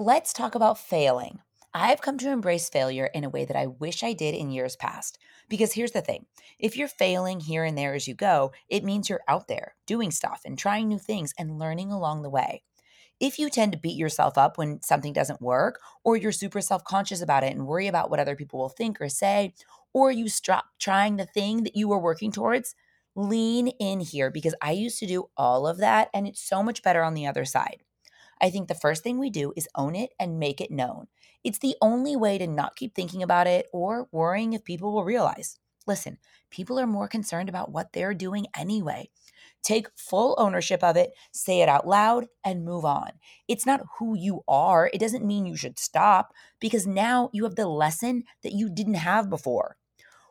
let's talk about failing. I've come to embrace failure in a way that I wish I did in years past. Because here's the thing if you're failing here and there as you go, it means you're out there doing stuff and trying new things and learning along the way. If you tend to beat yourself up when something doesn't work, or you're super self conscious about it and worry about what other people will think or say, or you stop trying the thing that you were working towards, lean in here because I used to do all of that and it's so much better on the other side. I think the first thing we do is own it and make it known. It's the only way to not keep thinking about it or worrying if people will realize. Listen, people are more concerned about what they're doing anyway. Take full ownership of it, say it out loud, and move on. It's not who you are. It doesn't mean you should stop because now you have the lesson that you didn't have before.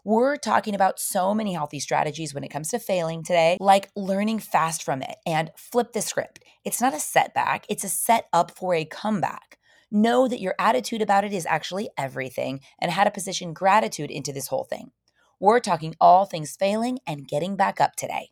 We're talking about so many healthy strategies when it comes to failing today, like learning fast from it and flip the script. It's not a setback, it's a setup for a comeback. Know that your attitude about it is actually everything and how to position gratitude into this whole thing. We're talking all things failing and getting back up today.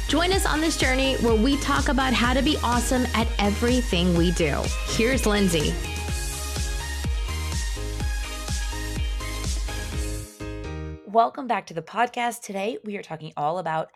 Join us on this journey where we talk about how to be awesome at everything we do. Here's Lindsay. Welcome back to the podcast. Today, we are talking all about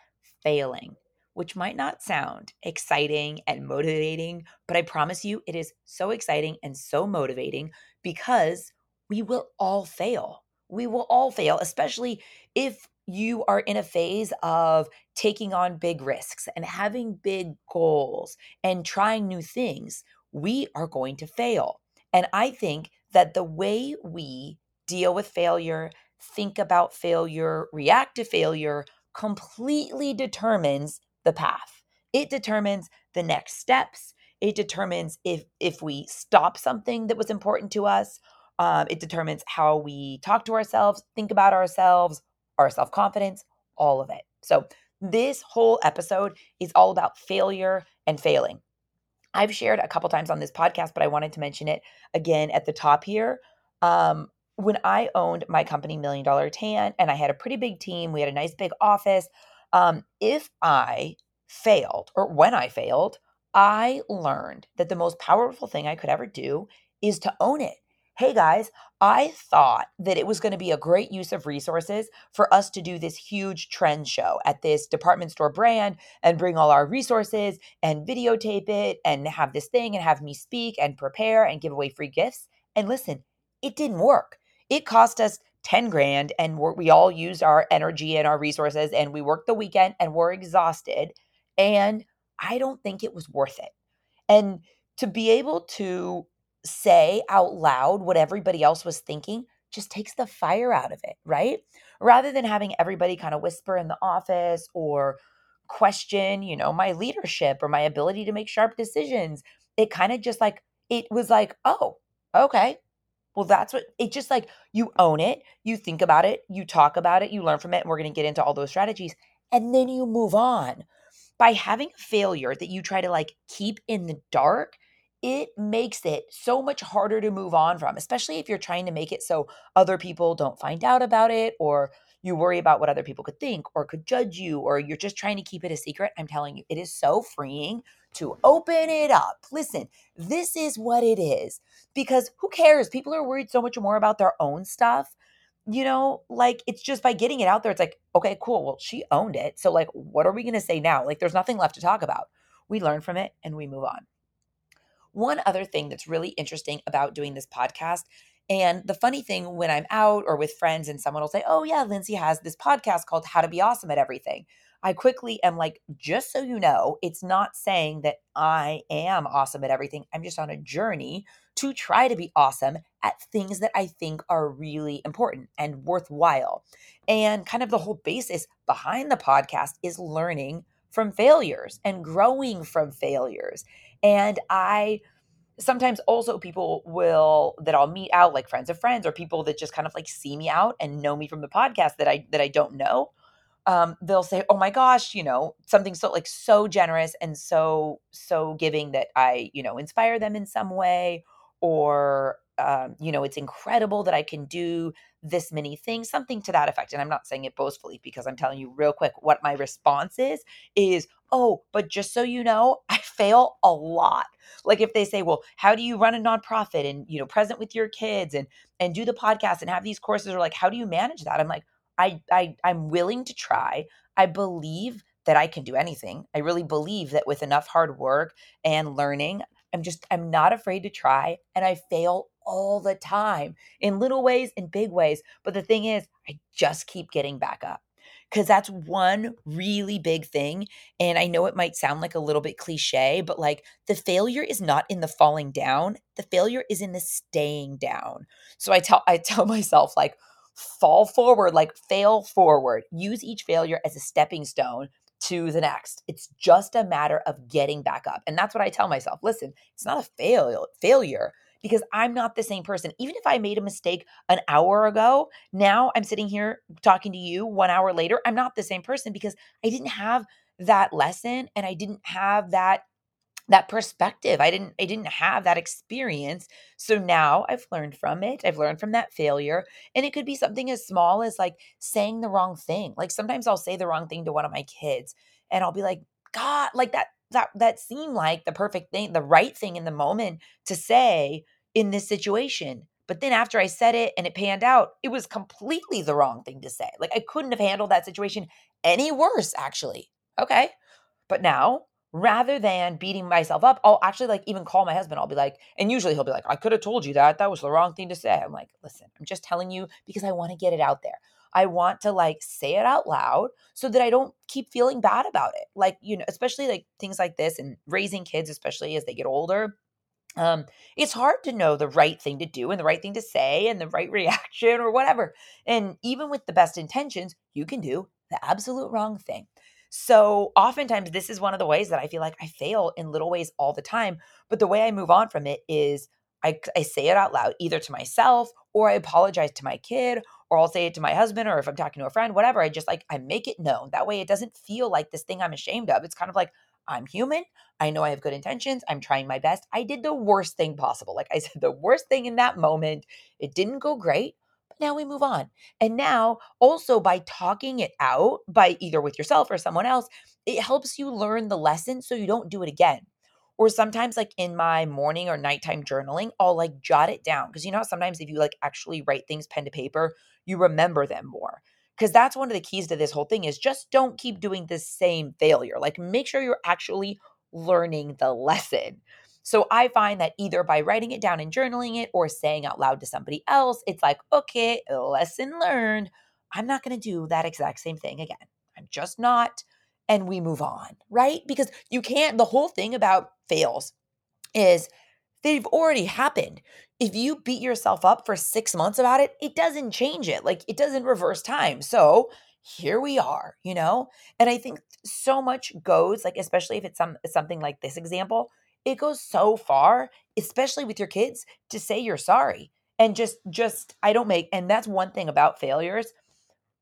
failing, which might not sound exciting and motivating, but I promise you it is so exciting and so motivating because we will all fail. We will all fail, especially if you are in a phase of taking on big risks and having big goals and trying new things, we are going to fail. And I think that the way we deal with failure, think about failure, react to failure completely determines the path. It determines the next steps. It determines if if we stop something that was important to us. Um, it determines how we talk to ourselves, think about ourselves, our self confidence, all of it. So, this whole episode is all about failure and failing. I've shared a couple times on this podcast, but I wanted to mention it again at the top here. Um, when I owned my company, Million Dollar Tan, and I had a pretty big team, we had a nice big office. Um, if I failed, or when I failed, I learned that the most powerful thing I could ever do is to own it hey guys, I thought that it was going to be a great use of resources for us to do this huge trend show at this department store brand and bring all our resources and videotape it and have this thing and have me speak and prepare and give away free gifts. And listen, it didn't work. It cost us 10 grand and we all used our energy and our resources and we worked the weekend and we're exhausted. And I don't think it was worth it. And to be able to say out loud what everybody else was thinking just takes the fire out of it, right? Rather than having everybody kind of whisper in the office or question, you know, my leadership or my ability to make sharp decisions, it kind of just like, it was like, oh, okay. Well, that's what it just like you own it, you think about it, you talk about it, you learn from it. And we're going to get into all those strategies. And then you move on. By having a failure that you try to like keep in the dark, it makes it so much harder to move on from, especially if you're trying to make it so other people don't find out about it or you worry about what other people could think or could judge you or you're just trying to keep it a secret. I'm telling you, it is so freeing to open it up. Listen, this is what it is because who cares? People are worried so much more about their own stuff. You know, like it's just by getting it out there, it's like, okay, cool. Well, she owned it. So, like, what are we going to say now? Like, there's nothing left to talk about. We learn from it and we move on. One other thing that's really interesting about doing this podcast and the funny thing when I'm out or with friends and someone will say, Oh, yeah, Lindsay has this podcast called How to Be Awesome at Everything. I quickly am like, just so you know, it's not saying that I am awesome at everything. I'm just on a journey to try to be awesome at things that I think are really important and worthwhile. And kind of the whole basis behind the podcast is learning from failures and growing from failures. And I sometimes also people will that I'll meet out like friends of friends or people that just kind of like see me out and know me from the podcast that I that I don't know. Um, they'll say, "Oh my gosh, you know, something so like so generous and so so giving that I, you know, inspire them in some way or um, you know, it's incredible that I can do this many things, something to that effect. And I'm not saying it boastfully because I'm telling you real quick what my response is is, oh, but just so you know, I fail a lot. Like if they say, well, how do you run a nonprofit and you know, present with your kids and and do the podcast and have these courses or like how do you manage that? I'm like, I I I'm willing to try. I believe that I can do anything. I really believe that with enough hard work and learning, I'm just I'm not afraid to try and I fail all the time in little ways in big ways. But the thing is, I just keep getting back up because that's one really big thing. And I know it might sound like a little bit cliche, but like the failure is not in the falling down, the failure is in the staying down. So I tell I tell myself like fall forward, like fail forward. Use each failure as a stepping stone to the next. It's just a matter of getting back up. And that's what I tell myself. Listen, it's not a fail failure because I'm not the same person. Even if I made a mistake an hour ago, now I'm sitting here talking to you 1 hour later, I'm not the same person because I didn't have that lesson and I didn't have that that perspective. I didn't I didn't have that experience. So now I've learned from it. I've learned from that failure. And it could be something as small as like saying the wrong thing. Like sometimes I'll say the wrong thing to one of my kids and I'll be like, "God, like that that that seemed like the perfect thing, the right thing in the moment to say in this situation." But then after I said it and it panned out, it was completely the wrong thing to say. Like I couldn't have handled that situation any worse actually. Okay. But now rather than beating myself up, I'll actually like even call my husband. I'll be like, and usually he'll be like, I could have told you that. That was the wrong thing to say. I'm like, listen, I'm just telling you because I want to get it out there. I want to like say it out loud so that I don't keep feeling bad about it. Like, you know, especially like things like this and raising kids, especially as they get older. Um, it's hard to know the right thing to do and the right thing to say and the right reaction or whatever. And even with the best intentions, you can do the absolute wrong thing. So oftentimes, this is one of the ways that I feel like I fail in little ways all the time. But the way I move on from it is I, I say it out loud, either to myself or I apologize to my kid or I'll say it to my husband or if I'm talking to a friend, whatever. I just like, I make it known. That way it doesn't feel like this thing I'm ashamed of. It's kind of like, I'm human. I know I have good intentions. I'm trying my best. I did the worst thing possible. Like I said, the worst thing in that moment. It didn't go great but now we move on. And now, also by talking it out, by either with yourself or someone else, it helps you learn the lesson so you don't do it again. Or sometimes, like in my morning or nighttime journaling, I'll like jot it down. Cause you know, sometimes if you like actually write things pen to paper, you remember them more. Cause that's one of the keys to this whole thing is just don't keep doing the same failure. Like make sure you're actually learning the lesson. So I find that either by writing it down and journaling it or saying out loud to somebody else, it's like, okay, lesson learned. I'm not going to do that exact same thing again. I'm just not. And we move on, right? Because you can't, the whole thing about fails is they've already happened. If you beat yourself up for six months about it, it doesn't change it. Like it doesn't reverse time. So here we are, you know? And I think so much goes, like, especially if it's some something like this example, it goes so far, especially with your kids, to say you're sorry. And just just I don't make and that's one thing about failures.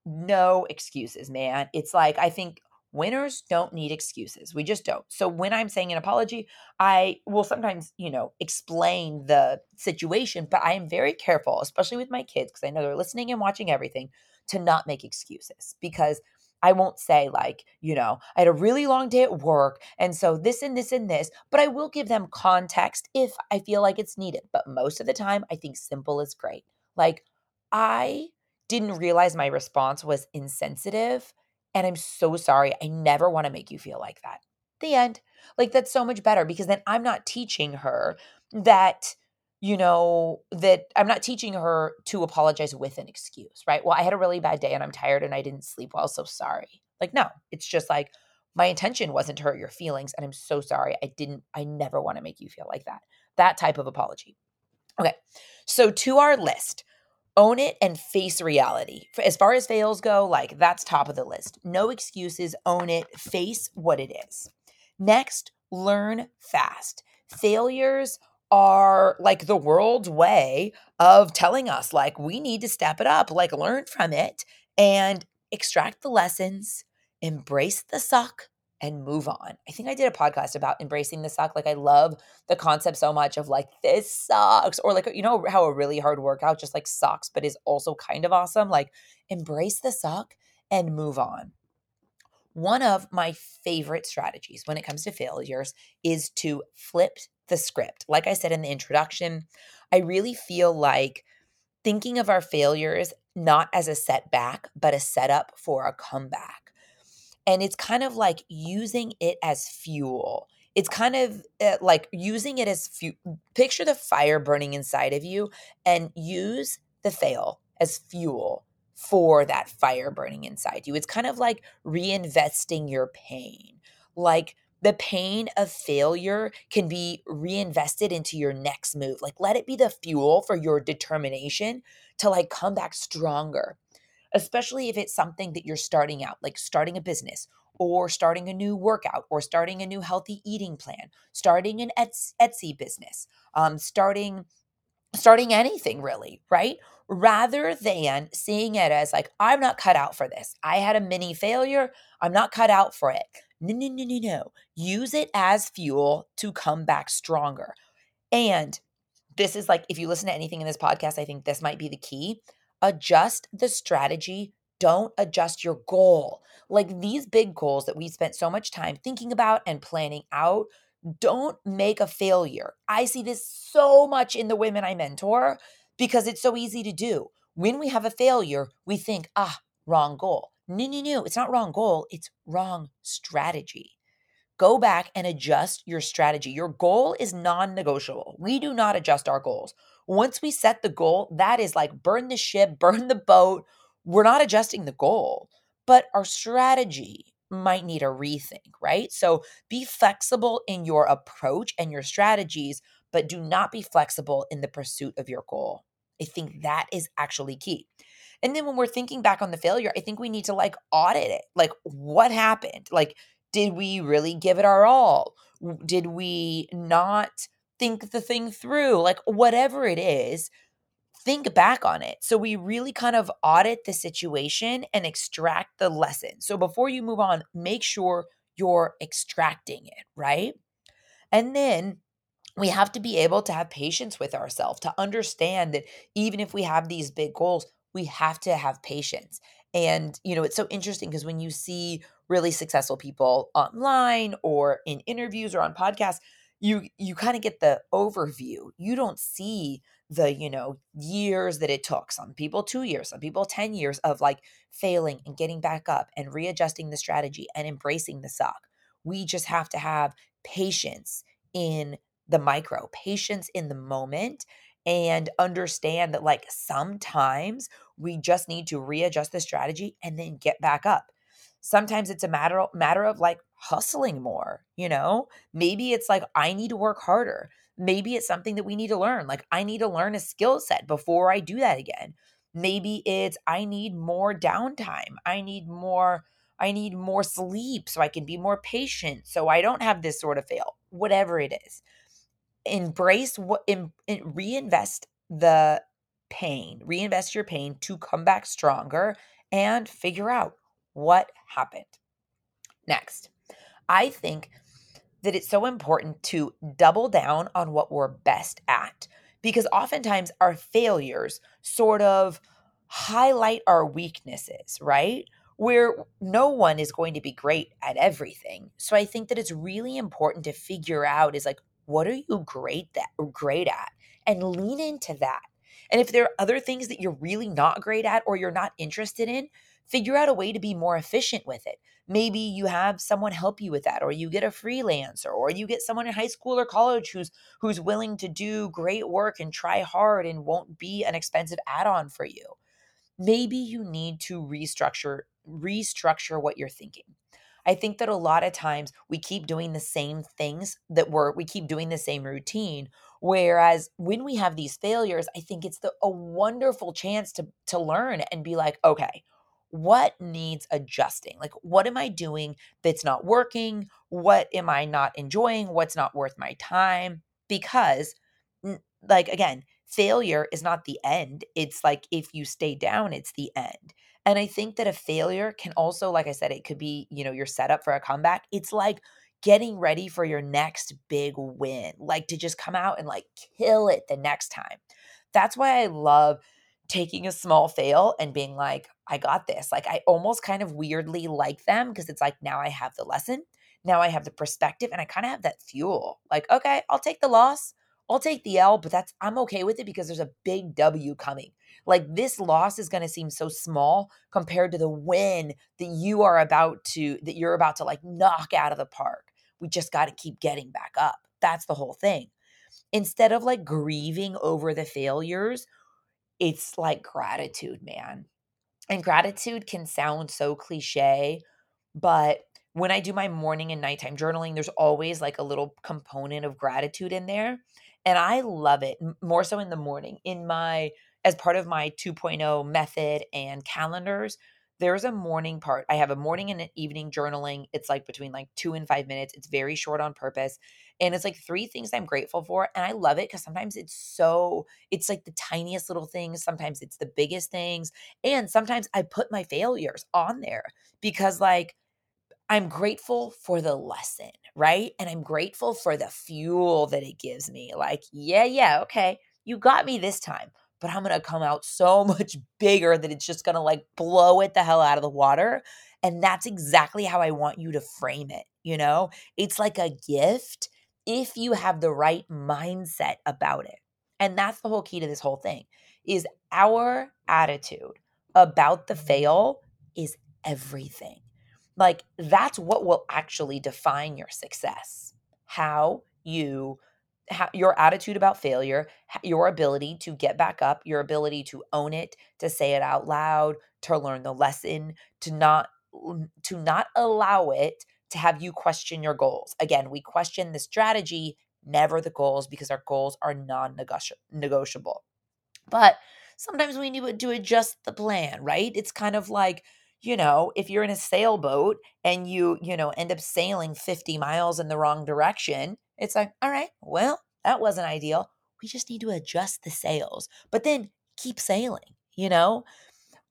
No excuses, man. It's like I think winners don't need excuses. We just don't. So when I'm saying an apology, I will sometimes, you know, explain the situation, but I am very careful, especially with my kids, because I know they're listening and watching everything, to not make excuses because I won't say, like, you know, I had a really long day at work. And so this and this and this, but I will give them context if I feel like it's needed. But most of the time, I think simple is great. Like, I didn't realize my response was insensitive. And I'm so sorry. I never want to make you feel like that. The end. Like, that's so much better because then I'm not teaching her that you know, that I'm not teaching her to apologize with an excuse, right? Well, I had a really bad day and I'm tired and I didn't sleep well, so sorry. Like, no, it's just like my intention wasn't to hurt your feelings and I'm so sorry. I didn't, I never want to make you feel like that. That type of apology. Okay, so to our list, own it and face reality. As far as fails go, like that's top of the list. No excuses, own it, face what it is. Next, learn fast. Failures are like the world's way of telling us like we need to step it up, like learn from it and extract the lessons, embrace the suck and move on. I think I did a podcast about embracing the suck. Like I love the concept so much of like this sucks or like you know how a really hard workout just like sucks but is also kind of awesome. Like embrace the suck and move on. One of my favorite strategies when it comes to failures is to flip the script. Like I said in the introduction, I really feel like thinking of our failures not as a setback, but a setup for a comeback. And it's kind of like using it as fuel. It's kind of uh, like using it as fuel. Picture the fire burning inside of you and use the fail as fuel for that fire burning inside you. It's kind of like reinvesting your pain. Like the pain of failure can be reinvested into your next move. Like let it be the fuel for your determination to like come back stronger. Especially if it's something that you're starting out, like starting a business or starting a new workout or starting a new healthy eating plan, starting an Etsy business, um, starting starting anything really, right? Rather than seeing it as like, I'm not cut out for this. I had a mini failure. I'm not cut out for it. No, no, no, no, no. Use it as fuel to come back stronger. And this is like, if you listen to anything in this podcast, I think this might be the key. Adjust the strategy. Don't adjust your goal. Like these big goals that we spent so much time thinking about and planning out don't make a failure. I see this so much in the women I mentor because it's so easy to do. When we have a failure, we think, ah, wrong goal. No, no, no, it's not wrong goal, it's wrong strategy. Go back and adjust your strategy. Your goal is non negotiable. We do not adjust our goals. Once we set the goal, that is like burn the ship, burn the boat. We're not adjusting the goal, but our strategy might need a rethink, right? So be flexible in your approach and your strategies, but do not be flexible in the pursuit of your goal. I think that is actually key. And then when we're thinking back on the failure, I think we need to like audit it. Like, what happened? Like, did we really give it our all? Did we not think the thing through? Like, whatever it is, think back on it. So we really kind of audit the situation and extract the lesson. So before you move on, make sure you're extracting it, right? And then we have to be able to have patience with ourselves to understand that even if we have these big goals, we have to have patience. And, you know, it's so interesting because when you see really successful people online or in interviews or on podcasts, you you kind of get the overview. You don't see the you know years that it took. Some people 2 years some people 10 years of like failing and getting back up and readjusting the strategy and embracing the suck we just have to have patience in the micro patience in the moment and understand that like sometimes we just need to readjust the strategy and then get back up sometimes it's a matter matter of like hustling more you know? Maybe it's like i need to work harder. Maybe it's something that we need to learn like i need to learn a skill set before i do that again. Maybe it's i need more downtime. I need more i need more sleep so i can be more patient so i don't have this sort of fail whatever it is. Embrace what in, in, reinvest the pain reinvest your pain to come back stronger and figure out what happened. Next, I think that it's so important to double down on what we're best at because oftentimes our failures sort of highlight our weaknesses, right? Where no one is going to be great at everything. So I think that it's really important to figure out is like what are you great that great at and lean into that. And if there are other things that you're really not great at or you're not interested in, figure out a way to be more efficient with it. Maybe you have someone help you with that or you get a freelancer or you get someone in high school or college who's who's willing to do great work and try hard and won't be an expensive add-on for you. Maybe you need to restructure restructure what you're thinking. I think that a lot of times we keep doing the same things that we're we keep doing the same routine whereas when we have these failures I think it's the a wonderful chance to to learn and be like okay what needs adjusting? Like, what am I doing that's not working? What am I not enjoying? What's not worth my time? Because like again, failure is not the end. It's like if you stay down, it's the end. And I think that a failure can also, like I said, it could be, you know, your setup for a comeback. It's like getting ready for your next big win, like to just come out and like kill it the next time. That's why I love taking a small fail and being like, I got this. Like, I almost kind of weirdly like them because it's like now I have the lesson, now I have the perspective, and I kind of have that fuel. Like, okay, I'll take the loss. I'll take the L, but that's I'm okay with it because there's a big W coming. Like this loss is going to seem so small compared to the win that you are about to that you're about to like knock out of the park. We just got to keep getting back up. That's the whole thing. Instead of like grieving over the failures, it's like gratitude, man. And gratitude can sound so cliche, but when I do my morning and nighttime journaling, there's always like a little component of gratitude in there. And I love it more so in the morning. In my, as part of my 2.0 method and calendars, there's a morning part. I have a morning and an evening journaling. It's like between like two and five minutes. It's very short on purpose. And it's like three things I'm grateful for. And I love it because sometimes it's so, it's like the tiniest little things. Sometimes it's the biggest things. And sometimes I put my failures on there because like I'm grateful for the lesson, right? And I'm grateful for the fuel that it gives me. Like, yeah, yeah, okay, you got me this time, but I'm going to come out so much bigger that it's just going to like blow it the hell out of the water. And that's exactly how I want you to frame it. You know, it's like a gift if you have the right mindset about it. And that's the whole key to this whole thing is our attitude about the fail is everything. Like that's what will actually define your success. How you your attitude about failure, your ability to get back up, your ability to own it, to say it out loud, to learn the lesson, to not to not allow it to have you question your goals. Again, we question the strategy, never the goals because our goals are non-negotiable. But sometimes we need to adjust the plan, right? It's kind of like you know, if you're in a sailboat and you, you know, end up sailing 50 miles in the wrong direction, it's like, all right, well, that wasn't ideal. We just need to adjust the sails, but then keep sailing, you know?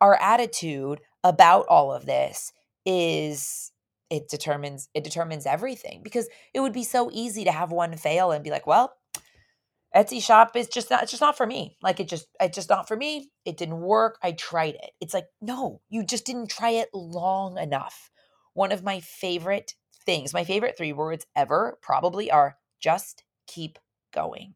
Our attitude about all of this is it determines it determines everything because it would be so easy to have one fail and be like, well, Etsy shop is just not it's just not for me. Like it just it's just not for me. It didn't work. I tried it. It's like, no, you just didn't try it long enough. One of my favorite things, my favorite three words ever probably are just keep going.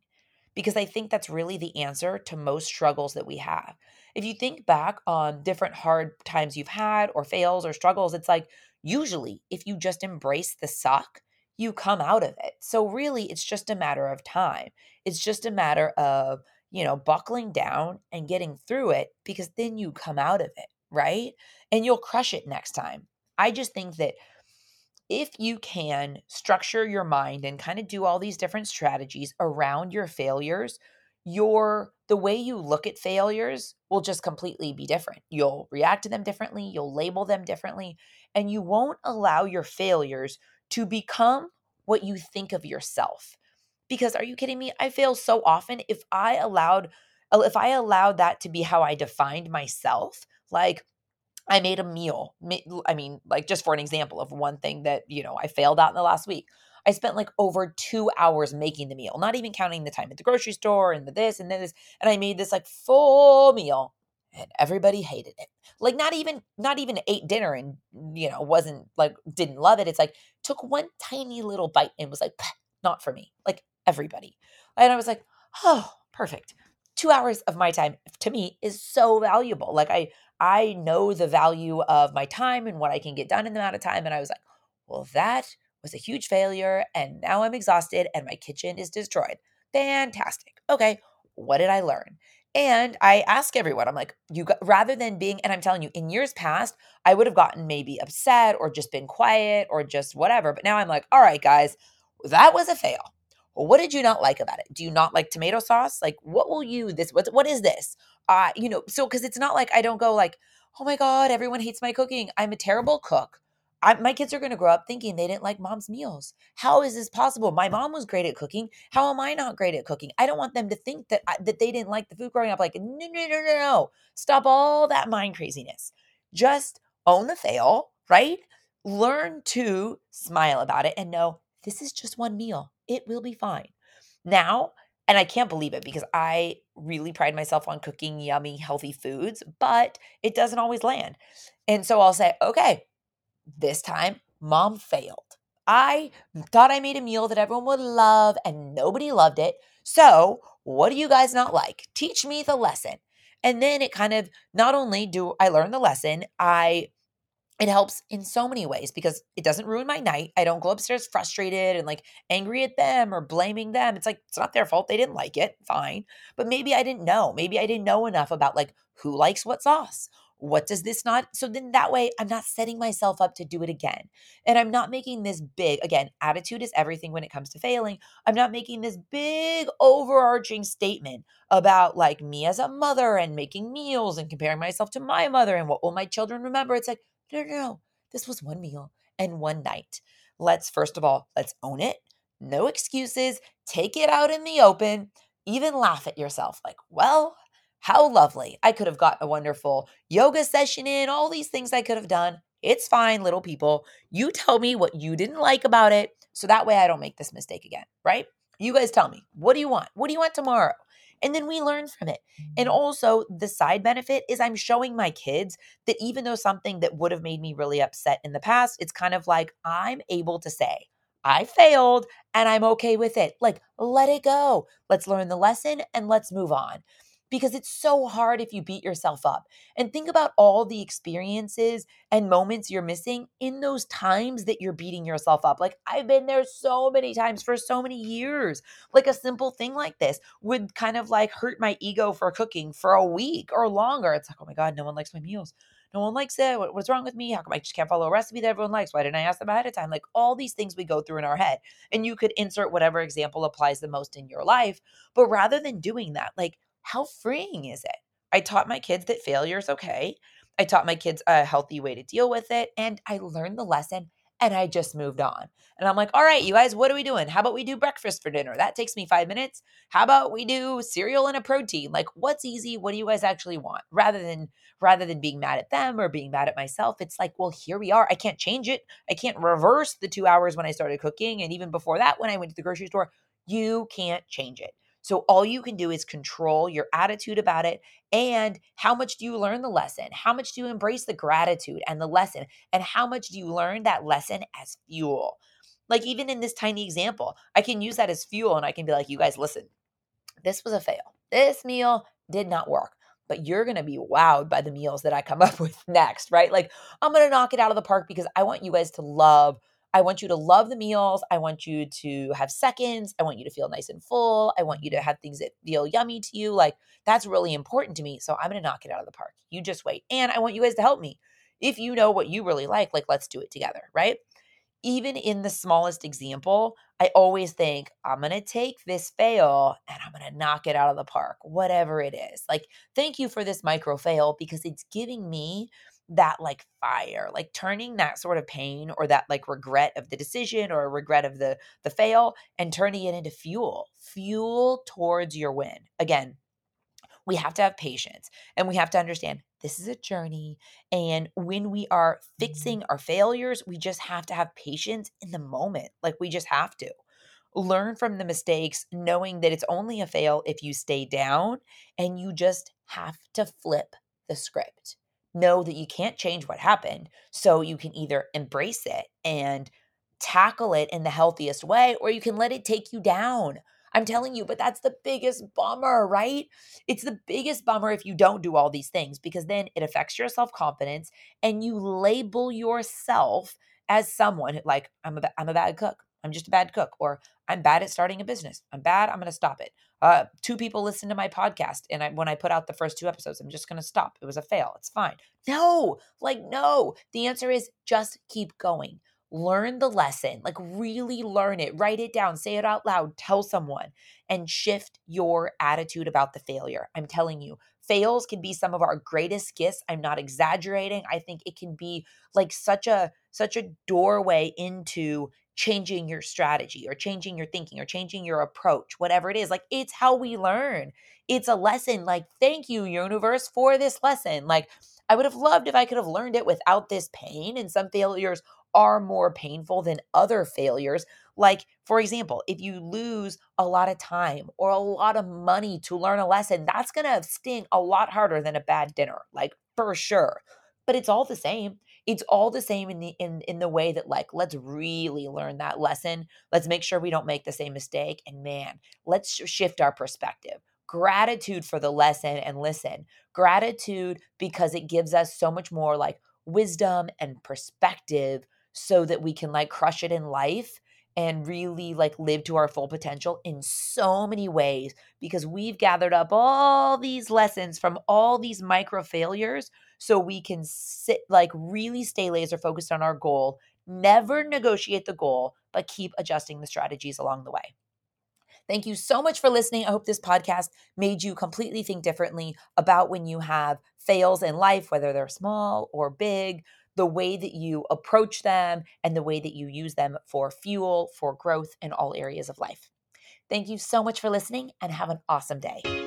Because I think that's really the answer to most struggles that we have. If you think back on different hard times you've had or fails or struggles, it's like usually if you just embrace the suck, you come out of it. So really it's just a matter of time. It's just a matter of, you know, buckling down and getting through it because then you come out of it, right? And you'll crush it next time. I just think that if you can structure your mind and kind of do all these different strategies around your failures, your the way you look at failures will just completely be different. You'll react to them differently, you'll label them differently, and you won't allow your failures to become what you think of yourself. Because are you kidding me? I fail so often. If I allowed uh, if I allowed that to be how I defined myself, like I made a meal. I mean, like just for an example of one thing that, you know, I failed out in the last week. I spent like over two hours making the meal, not even counting the time at the grocery store and the this and this. And I made this like full meal and everybody hated it. Like not even not even ate dinner and you know wasn't like didn't love it. It's like took one tiny little bite and was like not for me like everybody. And i was like oh perfect. Two hours of my time to me is so valuable. Like i i know the value of my time and what i can get done in the amount of time and i was like well that was a huge failure and now i'm exhausted and my kitchen is destroyed. Fantastic. Okay what did i learn and I ask everyone, I'm like, you got, rather than being, and I'm telling you, in years past, I would have gotten maybe upset or just been quiet or just whatever. But now I'm like, all right, guys, that was a fail. What did you not like about it? Do you not like tomato sauce? Like, what will you this? What what is this? Uh, you know, so because it's not like I don't go like, oh my god, everyone hates my cooking. I'm a terrible cook. I, my kids are going to grow up thinking they didn't like mom's meals. How is this possible? My mom was great at cooking. How am I not great at cooking? I don't want them to think that I, that they didn't like the food growing up. Like, no, no, no, no, no. Stop all that mind craziness. Just own the fail, right? Learn to smile about it and know this is just one meal. It will be fine. Now, and I can't believe it because I really pride myself on cooking yummy, healthy foods, but it doesn't always land. And so I'll say, okay, this time mom failed. I thought I made a meal that everyone would love and nobody loved it. So, what do you guys not like? Teach me the lesson. And then it kind of not only do I learn the lesson, I it helps in so many ways because it doesn't ruin my night. I don't go upstairs frustrated and like angry at them or blaming them. It's like it's not their fault. They didn't like it. Fine. But maybe I didn't know. Maybe I didn't know enough about like who likes what sauce what does this not so then that way i'm not setting myself up to do it again. And i'm not making this big again attitude is everything when it comes to failing. I'm not making this big overarching statement about like me as a mother and making meals and comparing myself to my mother and what will my children remember. It's like no no no. This was one meal and one night. Let's first of all let's own it. No excuses. Take it out in the open. Even laugh at yourself. Like well how lovely. I could have got a wonderful yoga session in, all these things I could have done. It's fine, little people. You tell me what you didn't like about it so that way I don't make this mistake again, right? You guys tell me, what do you want? What do you want tomorrow? And then we learn from it. And mm. also, the side benefit is I'm showing my kids that even though something that would have made me really upset in the past, it's kind of like I'm able to say, I failed and I'm okay with it. Like, let it go. Let's learn the lesson and let's move on because it's so hard if you beat yourself up. And think about all the experiences and moments you're missing in those times that you're beating yourself up. Like, I've been there so many times for so many years. Like, a simple thing like this would kind of like hurt my ego for cooking for a week or longer. It's like, oh my God, no one likes my meals. No one likes it. What, what's wrong with me? How come I just can't follow a recipe that everyone likes? Why didn't I ask them ahead of time? Like all these things we go through in our head. And you could insert whatever example applies the most in your life. But rather than doing that, like how freeing is it? I taught my kids that failure is okay. I taught my kids a healthy way to deal with it. And I learned the lesson and I just moved on. And I'm like, all right, you guys, what are we doing? How about we do breakfast for dinner? That takes me five minutes. How about we do cereal and a protein? Like, what's easy? What do you guys actually want? Rather than rather than being mad at them or being mad at myself, it's like, well, here we are. I can't change it. I can't reverse the two hours when I started cooking. And even before that, when I went to the grocery store, you can't change it. So all you can do is control your attitude about it and how much do you learn the lesson? How much do you embrace the gratitude and the lesson? And how much do you learn that lesson as fuel? Like even in this tiny example, I can use that as fuel and I can be like, you guys, listen, this was a fail. This meal did not work but you're going to be wowed by the meals that I come up with next, right? Like, I'm going to knock it out of the park because I want you guys to love I want you to love the meals. I want you to have seconds. I want you to feel nice and full. I want you to have things that feel yummy to you. Like that's really important to me. So I'm going to knock it out of the park. You just wait. And I want you guys to help me. If you know what you really like, like let's do it together, right? Even in the smallest example, I always think I'm going to take this fail and I'm going to knock it out of the park, whatever it is. Like, thank you for this micro fail because it's giving me that like fire like turning that sort of pain or that like regret of the decision or regret of the the fail and turning it into fuel fuel towards your win. Again we have to have patience and we have to understand this is a journey and when we are fixing our failures we just have to have patience in the moment like we just have to. Learn from the mistakes knowing that it's only a fail if you stay down and you just have to flip the script know that you can't change what happened. So you can either embrace it and tackle it in the healthiest way, or you can let it take you down. I'm telling you, but that's the biggest bummer, right? It's the biggest bummer if you don't do all these things because then it affects your self confidence and you label yourself as someone like, I'm a, I'm a bad cook. I'm just a bad cook, or I'm bad at starting a business. I'm bad. I'm going to stop it. Uh, two people listen to my podcast, and I, when I put out the first two episodes, I'm just going to stop. It was a fail. It's fine. No, like, no. The answer is just keep going. Learn the lesson, like, really learn it. Write it down, say it out loud, tell someone, and shift your attitude about the failure. I'm telling you, fails can be some of our greatest gifts. I'm not exaggerating. I think it can be like such a such a doorway into changing your strategy or changing your thinking or changing your approach, whatever it is. Like it's how we learn. It's a lesson. Like thank you universe for this lesson. Like I would have loved if I could have learned it without this pain and some failures are more painful than other failures. Like, for example, if you lose a lot of time or a lot of money to learn a lesson, that's going to sting a lot harder than a bad dinner, like for sure. But it's all the same. It's all the same in the in in the way that like let's really learn that lesson. Let's make sure we don't make the same mistake and man, let's shift our perspective. Gratitude for the lesson and listen. Gratitude because it gives us so much more like wisdom and perspective so that we can like crush it in life and really like live to our full potential in so many ways because we've gathered up all these lessons from all these micro failures so we can sit like really stay laser focused on our goal never negotiate the goal but keep adjusting the strategies along the way Thank you so much for listening. I hope this podcast made you completely think differently about when you have fails in life, whether they're small or big, the way that you approach them, and the way that you use them for fuel, for growth in all areas of life. Thank you so much for listening and have an awesome day.